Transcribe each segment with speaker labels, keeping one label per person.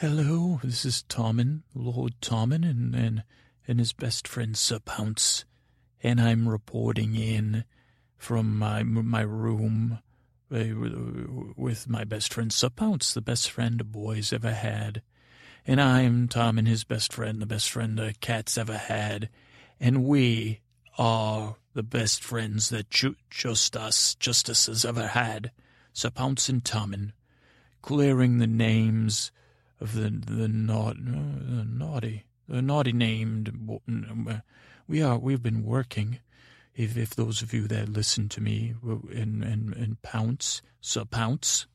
Speaker 1: Hello, this is Tommen, Lord Tommen, and, and, and his best friend Ser Pounce. And I'm reporting in from my, my room uh, with my best friend Ser Pounce, the best friend a boy's ever had. And I'm Tommen, his best friend, the best friend a cat's ever had. And we are the best friends that ju- just us, Justice has ever had. Ser Pounce and Tommen, clearing the names of the the, the naughty, the naughty named. We are. We've been working. If if those of you that listen to me and and and pounce, Ser Pounce.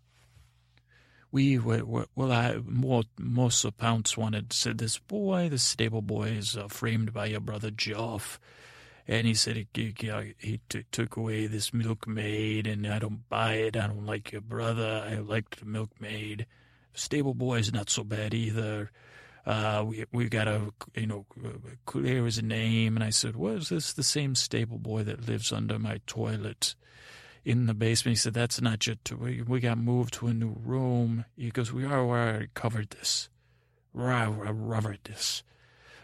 Speaker 1: We were, well, I more more Ser Pounce wanted said this boy, this stable boy is uh, framed by your brother Joff and he said he, he, he t- took away this milkmaid, and I don't buy it. I don't like your brother. I liked the milkmaid. Stable Boy is not so bad either. Uh, we we got to you know clear his name. And I said, "Was this the same stable boy that lives under my toilet in the basement?" He said, "That's not your. We, we got moved to a new room." He goes, "We are already covered this. We already covered this."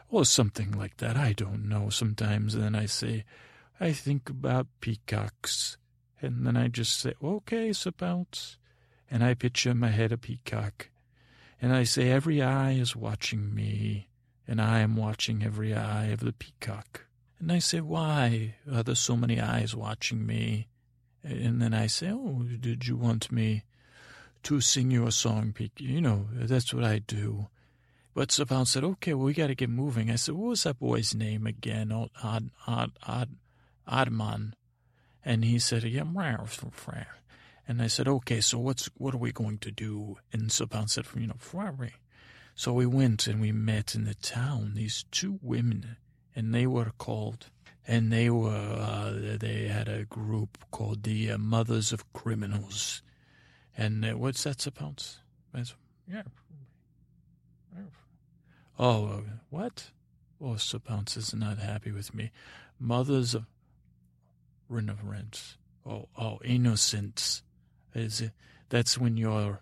Speaker 1: or something like that. I don't know. Sometimes then I say, I think about peacocks. And then I just say, okay, Sir Pounce. And I picture in my head a peacock. And I say, every eye is watching me, and I am watching every eye of the peacock. And I say, why are there so many eyes watching me? And then I say, oh, did you want me to sing you a song, Peacock? You know, that's what I do. But Savant said, okay, well, we got to get moving. I said, what was that boy's name again? Oh, Odd, Odd, Odd, Oddman. And he said, yeah, and I said, okay, so what's, what are we going to do? And Savant said, you know, so we went and we met in the town, these two women, and they were called, and they were, uh, they had a group called the uh, Mothers of Criminals. And uh, what's that, Savant? Yeah. Oh, what? Oh, Ser Pounce is not happy with me. Mothers of reverence. Oh, oh, innocence. Is? That's when you're.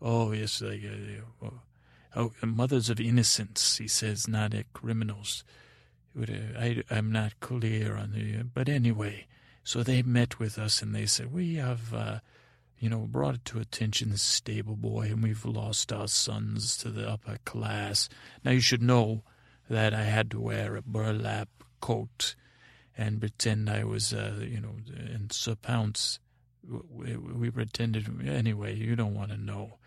Speaker 1: Oh, yes. Uh, uh, oh, mothers of innocence. He says, not uh, criminals. I, I'm not clear on the. But anyway, so they met with us and they said, we have. Uh, you know, brought it to attention this stable boy, and we've lost our sons to the upper class. Now, you should know that I had to wear a burlap coat and pretend I was, uh, you know, Ser Pounce. We, we pretended, anyway, you don't want to know.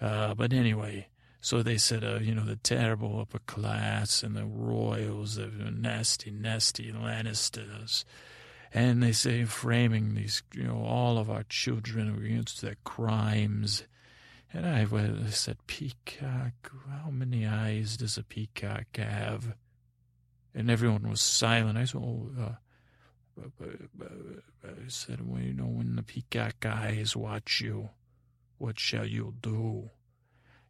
Speaker 1: Uh, but anyway, so they said, uh, you know, the terrible upper class and the royals, the nasty, nasty Lannisters and they say framing these, you know, all of our children against their crimes. And I, well, said, Peacock, how many eyes does a peacock have? And everyone was silent. I said, oh, uh, I said, well, you know, when the peacock eyes watch you, what shall you do?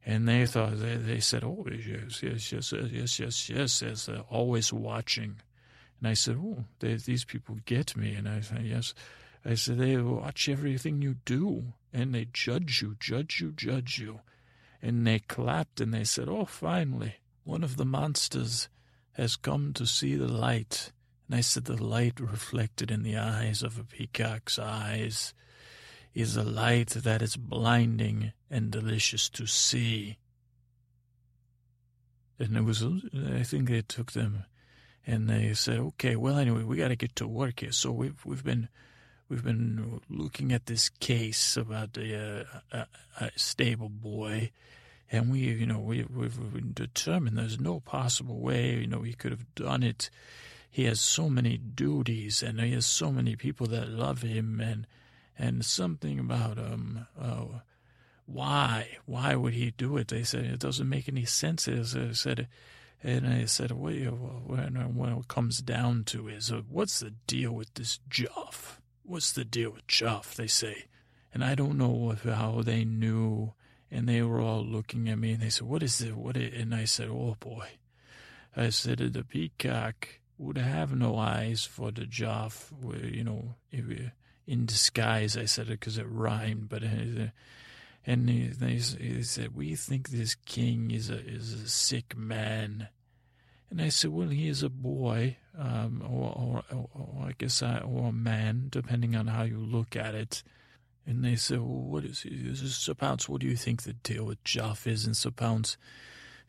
Speaker 1: And they thought, they, they said, oh, yes, yes, yes, yes, yes, yes, yes, they're always watching. And I said, Oh, they, these people get me. And I said, Yes. I said, They watch everything you do and they judge you, judge you, judge you. And they clapped and they said, Oh, finally, one of the monsters has come to see the light. And I said, The light reflected in the eyes of a peacock's eyes is a light that is blinding and delicious to see. And it was, I think they took them and they said, "Okay, well, anyway, we got to get to work here." So we've we've been we've been looking at this case about the uh, uh, stable boy, and we, you know, we we've determined there's no possible way, you know, he could have done it. He has so many duties, and he has so many people that love him, and and something about um. oh, why? Why would he do it? They said it doesn't make any sense. They said and I said, well, when, it comes down to is, what's the deal with this Joff? What's the deal with Joff, they say. And I don't know how they knew. And they were all looking at me and they said, what is it? What is, and I said, oh boy. I said, the peacock would have no eyes for the Joff, you know, in disguise. I said it because it rhymed, but uh, And he, said, we think this king is a, is a sick man. And I said, well, he is a boy, um, or, or, or, I guess I, or a man, depending on how you look at it. And they said, well, what is he? Ser Pounce, what do you think the deal with Joff is? And Ser Pounce,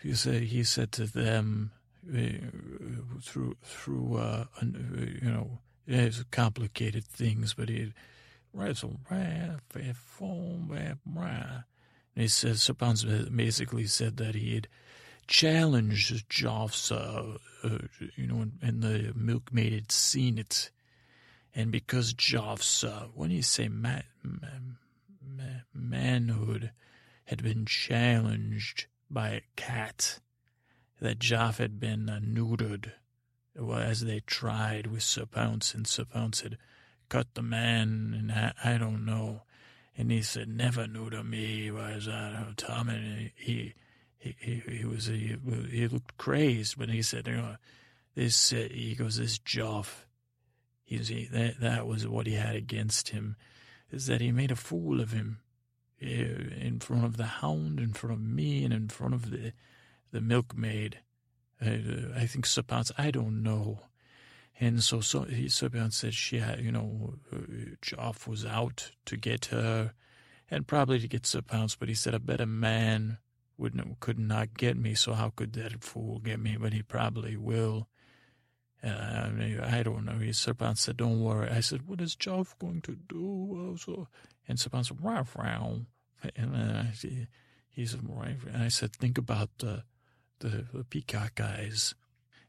Speaker 1: he said, he said to them, uh, through, through, uh, you know, it's complicated things, but he, and he Ser Pounce basically said that he had challenged Joff's, uh, uh, you know, and the milkmaid had seen it. And because Joff's, uh, when you say ma- ma- manhood had been challenged by a cat, that Joff had been uh, neutered as they tried with Ser Pounce, and Ser Pounce had cut the man, and I, I don't know. And he said, never neuter me. Was I, Tom, and he, he, he, he was, he, he looked crazed, but he said, you know, this, uh, he goes, this Joff, he's, he, that, that was what he had against him, is that he made a fool of him uh, in front of the hound, in front of me, and in front of the, the milkmaid. Uh, I think Sir I don't know. And so, so he, said she had, you know, uh, Joff was out to get her and probably to get Sir but he said a better man would not could not get me, so how could that fool get me? But he probably will. Uh, I don't know. He, said, don't worry. I said, what is Joff going to do? So, and Sir said, wow. And uh, he, he said, right. And I said, think about the, the, peacock eyes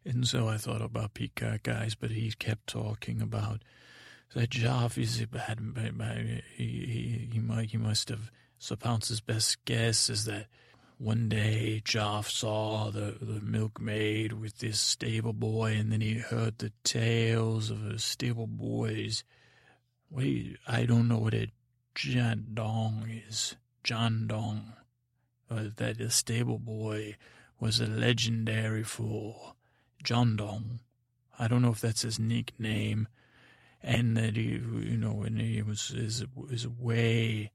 Speaker 1: and so I thought about Peacock Eyes, but he kept talking about that Joff is bad. He, he, he, might, he must have. so Pounce's best guess is that one day Joff saw the, the milkmaid with this stable boy, and then he heard the tales of the stable boys. Wait, I don't know what a John Dong is. John Dong. Uh, that the stable boy was a legendary fool John Dong. I don't know if that's his nickname. And that he, you know, and he was his, his way,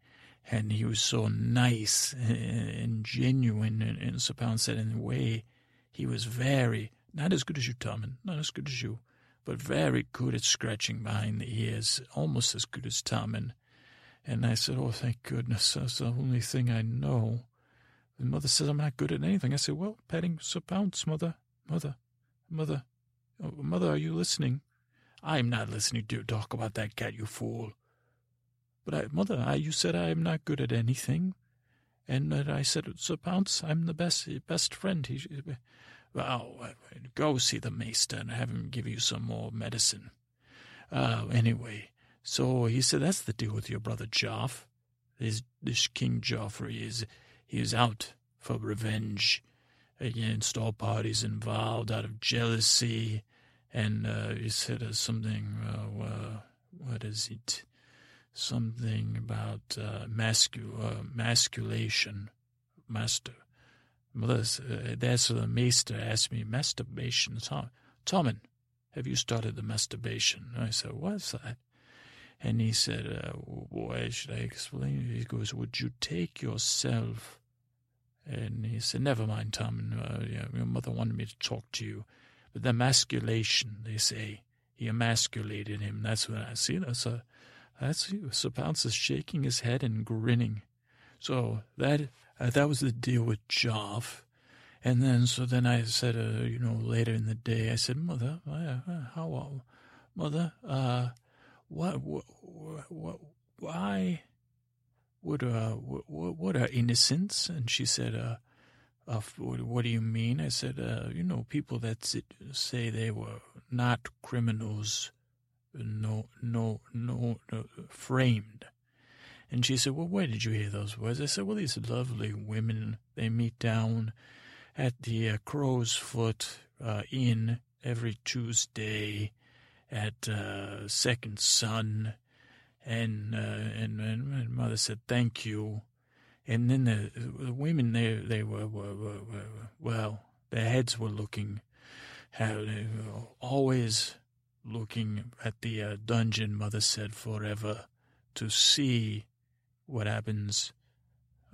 Speaker 1: and he was so nice and genuine. And, and Ser Pounce said, in a way, he was very, not as good as you, Tommen, not as good as you, but very good at scratching behind the ears, almost as good as Tommen. And I said, Oh, thank goodness, that's the only thing I know. And Mother says I'm not good at anything. I say, Well, petting Ser Pounce, Mother, Mother. Mother, oh, Mother, are you listening? I'm not listening to you talk about that cat, you fool. But I, Mother, I, you said I am not good at anything. And I said, Ser Pounce, I'm the best best friend. He, well, go see the maester and have him give you some more medicine. Uh, anyway, so he said, that's the deal with your brother Joff. This, this King Joffrey is, he is out for revenge against all parties involved out of jealousy. And uh, he said uh, something, uh, uh what is it? Something about uh, uh, masculation. Master. That's, that's the master asked me, masturbation. Tom, Tommen, have you started the masturbation? I said, what's that? And he said, uh, why should I explain? He goes, would you take yourself and he said, Never mind, Tom. Uh, your mother wanted me to talk to you. But the emasculation, they say, he emasculated him. That's what I see. That's a, that's Ser Pounce is shaking his head and grinning. So that uh, that was the deal with Joff. And then, so then I said, uh, you know, later in the day, I said, Mother, uh, how, Mother, uh, what, what, what, why, what uh what, what are innocence. And she said uh, uh what, what do you mean? I said uh you know people that say they were not criminals no no no, no framed. And she said well where did you hear those words? I said well these lovely women they meet down at the uh, crow's foot uh, inn every tuesday at uh, second sun and, uh, and, and mother said thank you, and then the, the women they they were, were, were, were, well their heads were looking, how always looking at the uh, dungeon. Mother said forever to see what happens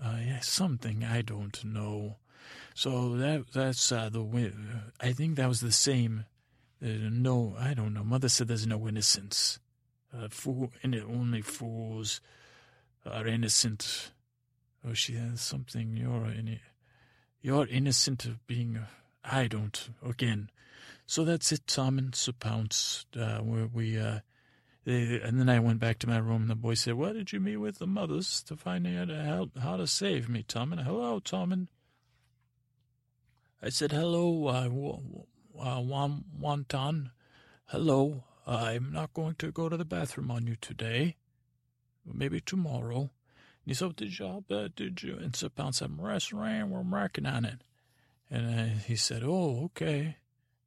Speaker 1: Uh, yeah, something I don't know. So that that's uh, the. I think that was the same. Uh, no, I don't know. Mother said there's no innocence. Uh, fool, only fools are innocent. Oh, she has something. You're in it. You're innocent of being. I don't. Again. So that's it, Tom and Ser Pounce. Uh, where we. Uh, they, and then I went back to my room, and the boy said, "Why did you meet with the mothers to find out how, how to save me, Tom?" And hello, Tom. And I said, "Hello, uh, uh, Wonton. Hello. I'm not going to go to the bathroom on you today. Maybe tomorrow." And he said, "Did you? Uh, did you?" And Ser Pounce said, "Restaurant. We're working on it." And uh, he said, "Oh, okay."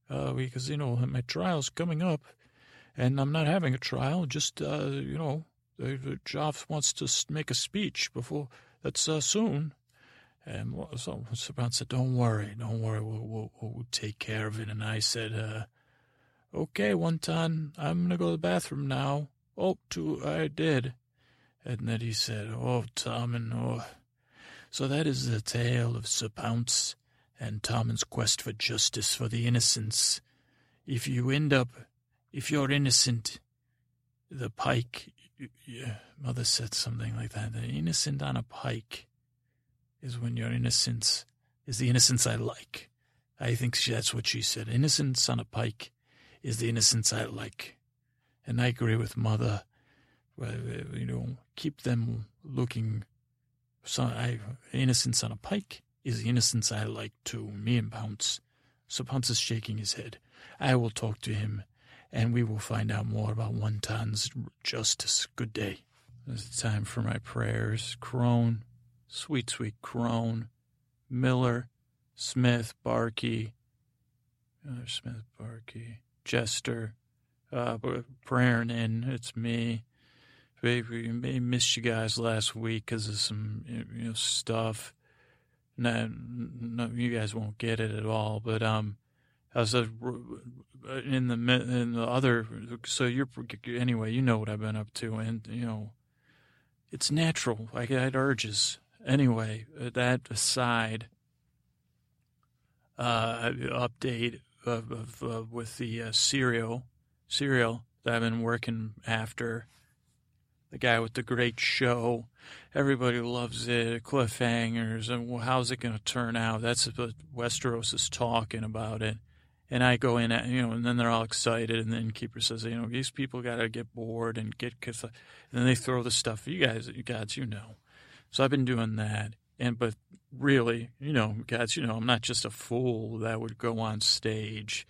Speaker 1: Uh, because you know my trial's coming up and I'm not having a trial. Just uh, you know, Joff wants to make a speech before that's uh, soon. And so Sabran said, "Don't worry, don't worry, we'll, we'll, we'll take care of it." And I said, "Okay, Wonton, I'm gonna go to the bathroom now." Oh, two, I did. And then he said, "Oh, Tommen, oh." So that is the tale of Ser Pounce and Tommen's quest for justice for the innocents. If you end up if you're innocent, the pike, yeah, mother said something like that. The innocent on a pike is when your innocence is the innocence I like. I think that's what she said. Innocence on a pike is the innocence I like. And I agree with mother. You know, keep them looking. So I, innocence on a pike is the innocence I like too. Me and Pounce. So Pounce is shaking his head. I will talk to him and we will find out more about One Ton's justice. Good day. It's time for my prayers. Crone, sweet, sweet Crone, Miller, Smith, Barkey, Miller, Smith, Barkey, Jester, uh, praying in. It's me. Baby, may missed you guys last week because of some you know stuff. No, no, you guys won't get it at all. But um, I was in the in the other. So you're anyway. You know what I've been up to, and you know, it's natural. I get urges anyway. That aside, uh, update of, with the uh, serial serial that I've been working after. The guy with the great show, everybody loves it. Cliffhangers, and well, how's it going to turn out? That's what Westeros is talking about it and I go in, at, you know, and then they're all excited, and then keeper says, you know, these people got to get bored and get, and then they throw the stuff. You guys, you guys, you know. So I've been doing that, and but really, you know, guys, you know, I'm not just a fool that would go on stage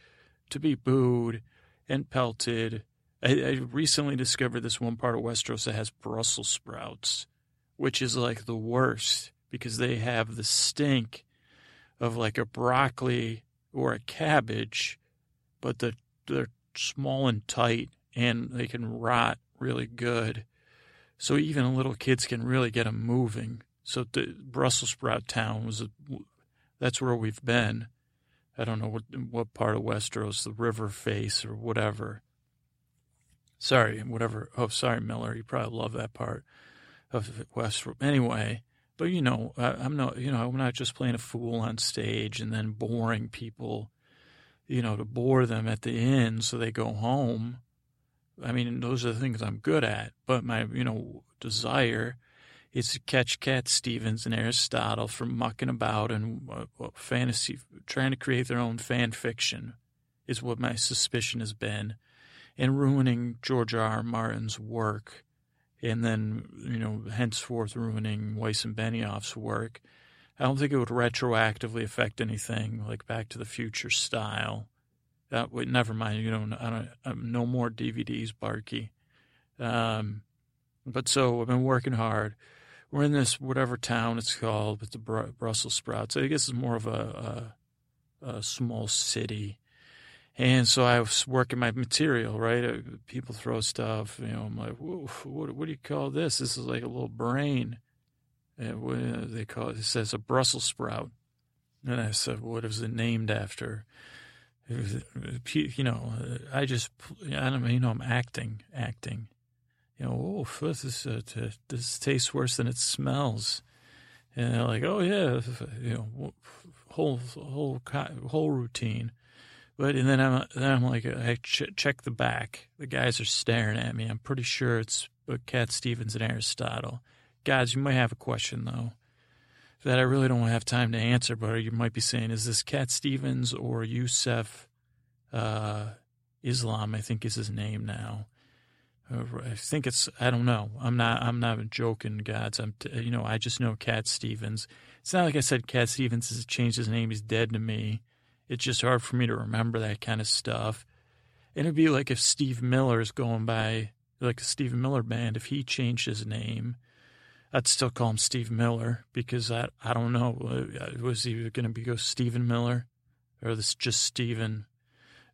Speaker 1: to be booed and pelted. I, I recently discovered this one part of Westeros that has Brussels sprouts, which is like the worst because they have the stink of like a broccoli or a cabbage, but the, they're small and tight and they can rot really good. So even little kids can really get them moving. So the Brussels sprout town was a, that's where we've been. I don't know what what part of Westeros, the river face or whatever. Sorry, whatever. Oh, sorry, Miller. You probably love that part of Westeros. Anyway, but you know, I, am not. You know, I'm not just playing a fool on stage and then boring people. You know, to bore them at the end so they go home. I mean, those are the things I'm good at. But my, you know, desire is to catch Cat Stevens and Aristotle from mucking about and uh, fantasy, trying to create their own fan fiction, is what my suspicion has been, and ruining George R. R. Martin's work and then, you know, henceforth ruining Weiss and Benioff's work. I don't think it would retroactively affect anything like Back to the Future style. Would never mind. You know, I don't, um, no more DVDs, Barkey. Um, but so I've been working hard. We're in this whatever town it's called with the Brussels sprouts. I guess it's more of a, a, a small city and so I was working my material, right? Uh, people throw stuff, you know. I'm like, what, what do you call this? This is like a little brain. And what uh, they call it? It says a Brussels sprout. And I said, what is it named after? It was, you know, I just, I don't you know, I'm acting, acting. You know, oh, this, is, uh, this tastes worse than it smells. And they're like, oh, yeah, you know, whole, whole, whole routine. But and then I'm then I'm like I ch- check the back. The guys are staring at me. I'm pretty sure it's Cat Stevens and Aristotle. Guys, you might have a question though that I really don't have time to answer. But you might be saying, is this Cat Stevens or Yusuf uh, Islam? I think is his name now. I think it's I don't know. I'm not I'm not joking, gods. I'm t- you know I just know Cat Stevens. It's not like I said Cat Stevens has changed his name. He's dead to me. It's just hard for me to remember that kind of stuff. And it'd be like if Steve Miller's going by, like a Steve Miller band, if he changed his name, I'd still call him Steve Miller because I, I don't know. Uh, was he going to be go Stephen Miller or this just Stephen?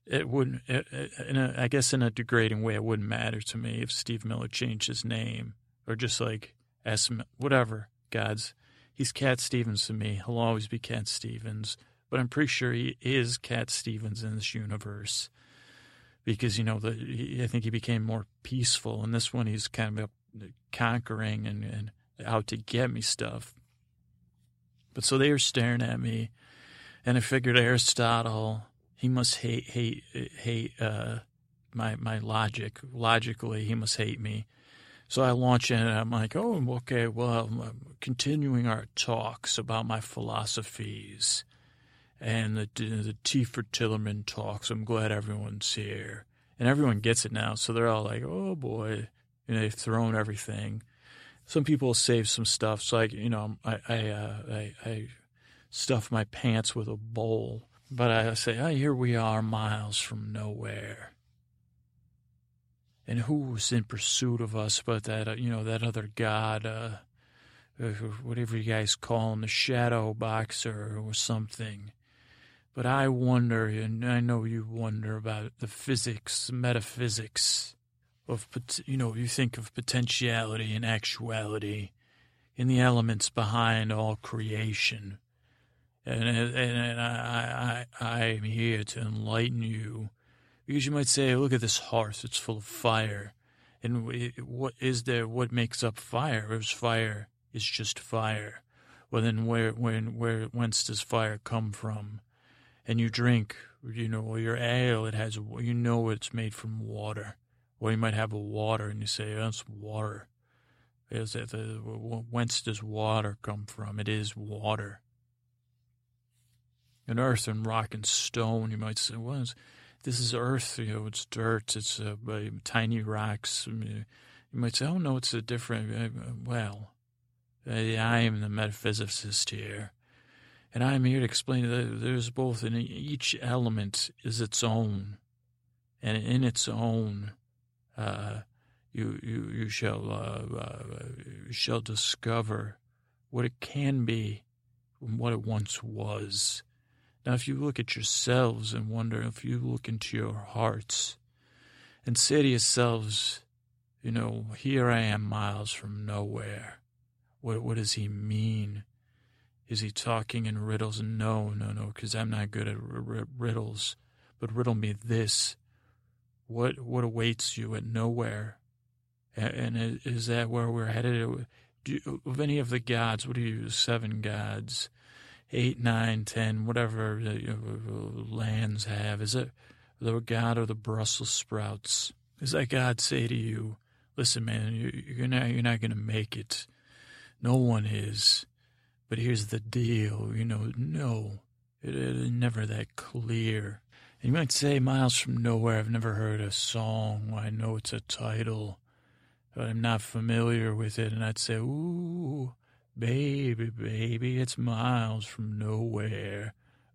Speaker 1: It wouldn't, it, in a, I guess in a degrading way, it wouldn't matter to me if Steve Miller changed his name or just like S, whatever. God's, he's Cat Stevens to me. He'll always be Cat Stevens but I'm pretty sure he is Cat Stevens in this universe because you know the he, I think he became more peaceful. In this one, he's kind of conquering and, and out to get me stuff. But so they were staring at me, and I figured Aristotle he must hate hate hate uh, my my logic. Logically, he must hate me. So I launch in I'm like, oh, okay, well, I'm continuing our talks about my philosophies and the the Tea for the Tillerman talks. I'm glad everyone's here, and everyone gets it now. So they're all like, "Oh boy," you know, they've thrown everything. Some people save some stuff. So I, you know, I I uh, I, I stuff my pants with a bowl, but I say, "Oh, here we are, miles from nowhere." And who was in pursuit of us but that, uh, you know, that other god, uh, uh whatever you guys call him, the shadow boxer or something. But I wonder, and I know you wonder about the physics, metaphysics of, you know, you think of potentiality and actuality in the elements behind all creation. And, and, and I, I, I'm here to enlighten you because you might say, look at this hearth, it's full of fire. And what is there, what makes up fire? Is fire is just fire. Well, then where, when, where, whence does fire come from? and you drink, you know, your ale, it has, you know, it's made from water. Or you might have a water and you say, oh, it's water. Is it whence does water come from? It is water. And earth and rock and stone, you might say, well, this is earth, you know, it's dirt, it's uh, tiny rocks. You might say, oh, no, it's a different, uh, well, I am the metaphysicist here. And I'm here to explain that there's both, and each element is its own, and in its own, uh, you you you shall uh, uh, you shall discover what it can be from what it once was. Now, if you look at yourselves and wonder, if you look into your hearts and say to yourselves, you know, here I am miles from nowhere. What what does he mean? Is he talking in riddles? No, no, no, because I'm not good at r- r- riddles. But riddle me this: what what awaits you at nowhere? And, and is that where we're headed? Do, of any of the gods, what do you seven gods, eight, nine, ten, whatever uh, lands have? Is it the god of the Brussels sprouts? Is that God say to you, "Listen, man, you're not you're not going to make it. No one is." But here's the deal, you know, no, it, is never that clear. And you might say, Miles from Nowhere, I've never heard a song. I know it's a title, but I'm not familiar with it. And I'd say, Ooh, baby, baby, it's Miles from Nowhere.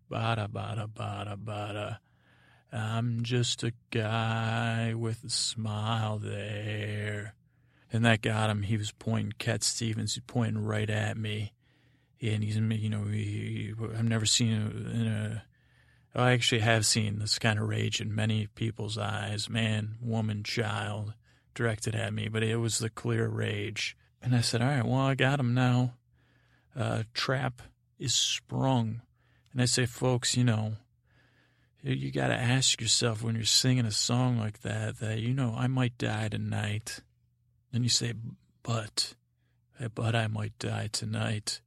Speaker 1: Bada, bada, bada, bada. I'm just a guy with a smile there. And that got him. He was pointing, Cat Stevens, he's pointing right at me and he's you know he, I've never seen in a I actually have seen this kind of rage in many people's eyes, man, woman, child, directed at me, but it was the clear rage. And I said, all right, well, I got him now. Uh, trap is sprung. And I say, folks, you know, you got to ask yourself when you're singing a song like that, that, you know, I might die tonight. And you say, but, but I might die tonight.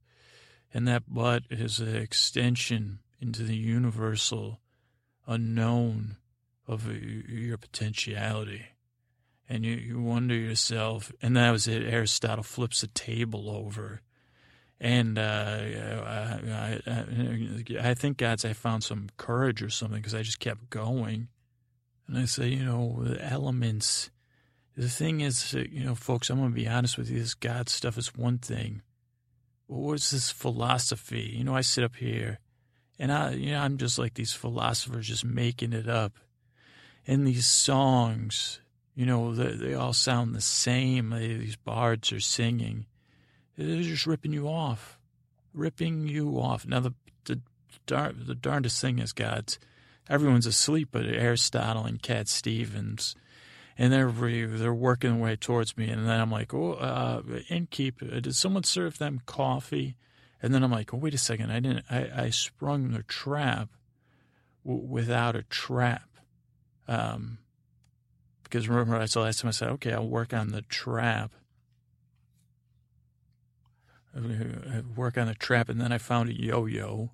Speaker 1: And that but is an extension into the universal unknown of your potentiality. And you, you wonder yourself, and that was it. Aristotle flips a table over. And uh, I, I, I think God's, I found some courage or something because I just kept going. And I say, you know, the elements. The thing is, you know, folks, I'm going to be honest with you. This God stuff is one thing. But what's this philosophy? You know, I sit up here and I, you know, I'm just like these philosophers just making it up. And these songs, you know, they, they all sound the same. These bards are singing. They're just ripping you off, ripping you off. Now, the, the, dar- the darndest thing is, God's, everyone's asleep but Aristotle and Cat Stevens. And they're they're working their way towards me, and then I'm like, "Oh, uh, innkeep, did someone serve them coffee?" And then I'm like, oh, wait a second. I didn't, I, I sprung the trap w- without a trap. Um, because remember, I saw last time I said, okay, I'll work on the trap. I work on the trap, and then I found a yo-yo,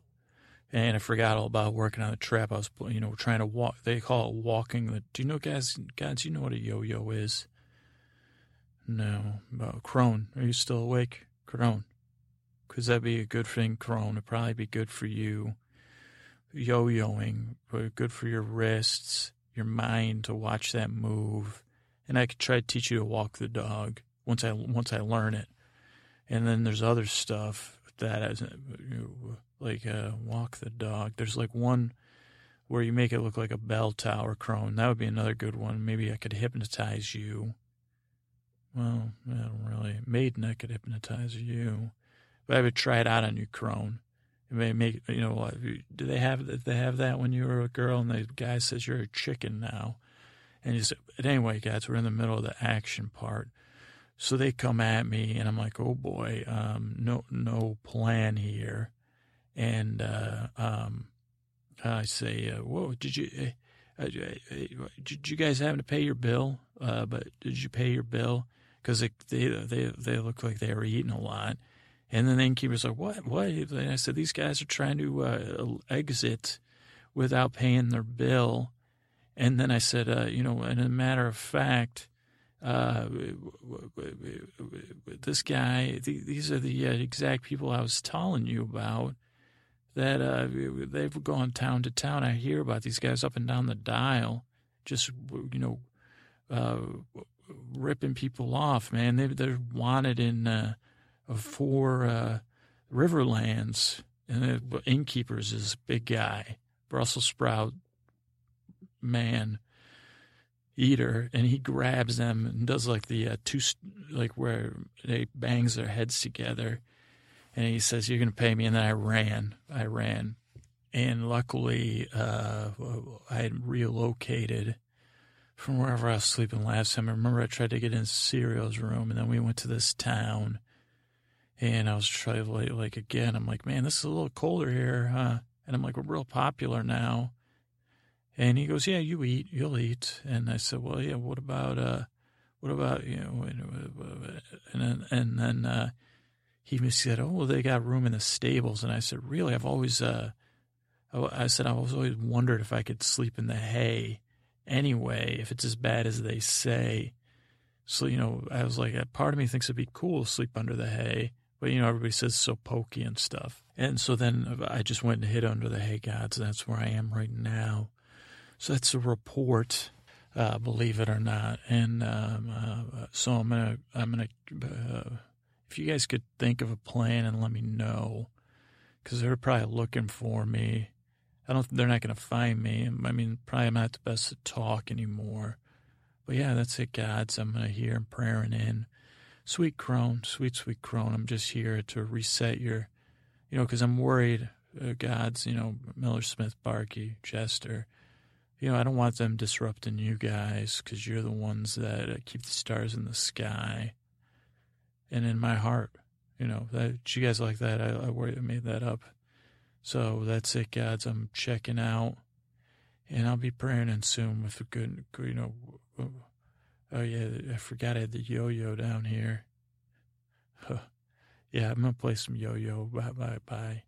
Speaker 1: and I forgot all about working on the trap. I was, you know, trying to walk. They call it walking. The, do you know, guys? Guys, you know what a yo-yo is? No, about Crone. Are you still awake, Crone? because that'd be a good thing, Crone. It'd probably be good for you. Yo yoing, but good for your wrists, your mind to watch that move. And I could try to teach you to walk the dog once I once I learn it. And then there's other stuff that as like uh, walk the dog. There's like one where you make it look like a bell tower crone. That would be another good one. Maybe I could hypnotize you. Well, I don't really. Maiden, I could hypnotize you. But I would try it out on you, Crone. It may make you know. Do they have they have that when you were a girl and the guy says you're a chicken now? And you said, but anyway, guys, we're in the middle of the action part. So they come at me, and I'm like, oh boy, um, no, no plan here. And uh, um, I say, uh, whoa, did you, uh, uh did you guys happen to pay your bill? Uh, but did you pay your bill? Because they, they, they look like they were eating a lot. And then the innkeeper's like, what? What? And I said, these guys are trying to uh, exit without paying their bill. And then I said, uh, you know, and a matter of fact, uh, this guy, these are the uh, exact people I was telling you about that uh, they've gone town to town. I hear about these guys up and down the dial, just, you know, uh, ripping people off, man. They, they're wanted in uh, for uh, Riverlands, and the innkeepers is big guy, Brussels sprout man eater, and he grabs them and does like the uh, two like where they bangs their heads together, and he says, "You're to pay me," and then I ran, I ran, and luckily uh, I had relocated from wherever I was sleeping last time. I remember I tried to get in Serial's room, and then we went to this town and I was trying to like, again, I'm like, man, this is a little colder here, huh? And I'm like, we're real popular now. And he goes, yeah, you eat, you'll eat. And I said, well, yeah, what about, uh, what about, you know, and then, and then, uh, he said, oh, well, they got room in the stables. And I said, really? I've always, uh, I said, I was always wondered if I could sleep in the hay anyway, if it's as bad as they say. So, you know, I was like, part of me thinks it'd be cool to sleep under the hay. But, you know, everybody says so pokey and stuff. And so then I just went and hid under the hay gods. That's where I am right now. So that's a report, uh, believe it or not. And um, uh, so I'm gonna, I'm gonna, uh, if you guys could think of a plan and let me know, because they're probably looking for me. I don't. They're not gonna find me. I mean, probably I'm not the best to talk anymore. But yeah, that's it, gods. I'm gonna hear and praying in. Sweet crone, sweet, sweet crone, I'm just here to reset your, you know, because I'm worried, uh, gods, you know, Miller Smith, Barkey, Chester, you know, I don't want them disrupting you guys because you're the ones that uh, keep the stars in the sky and in my heart. You know, that you guys like that. I, I, I made that up. So that's it, gods. I'm checking out and I'll be praying in soon with a good, you know, Oh yeah, I forgot I had the yo-yo down here. Huh. Yeah, I'm gonna play some yo-yo. Bye, bye, bye.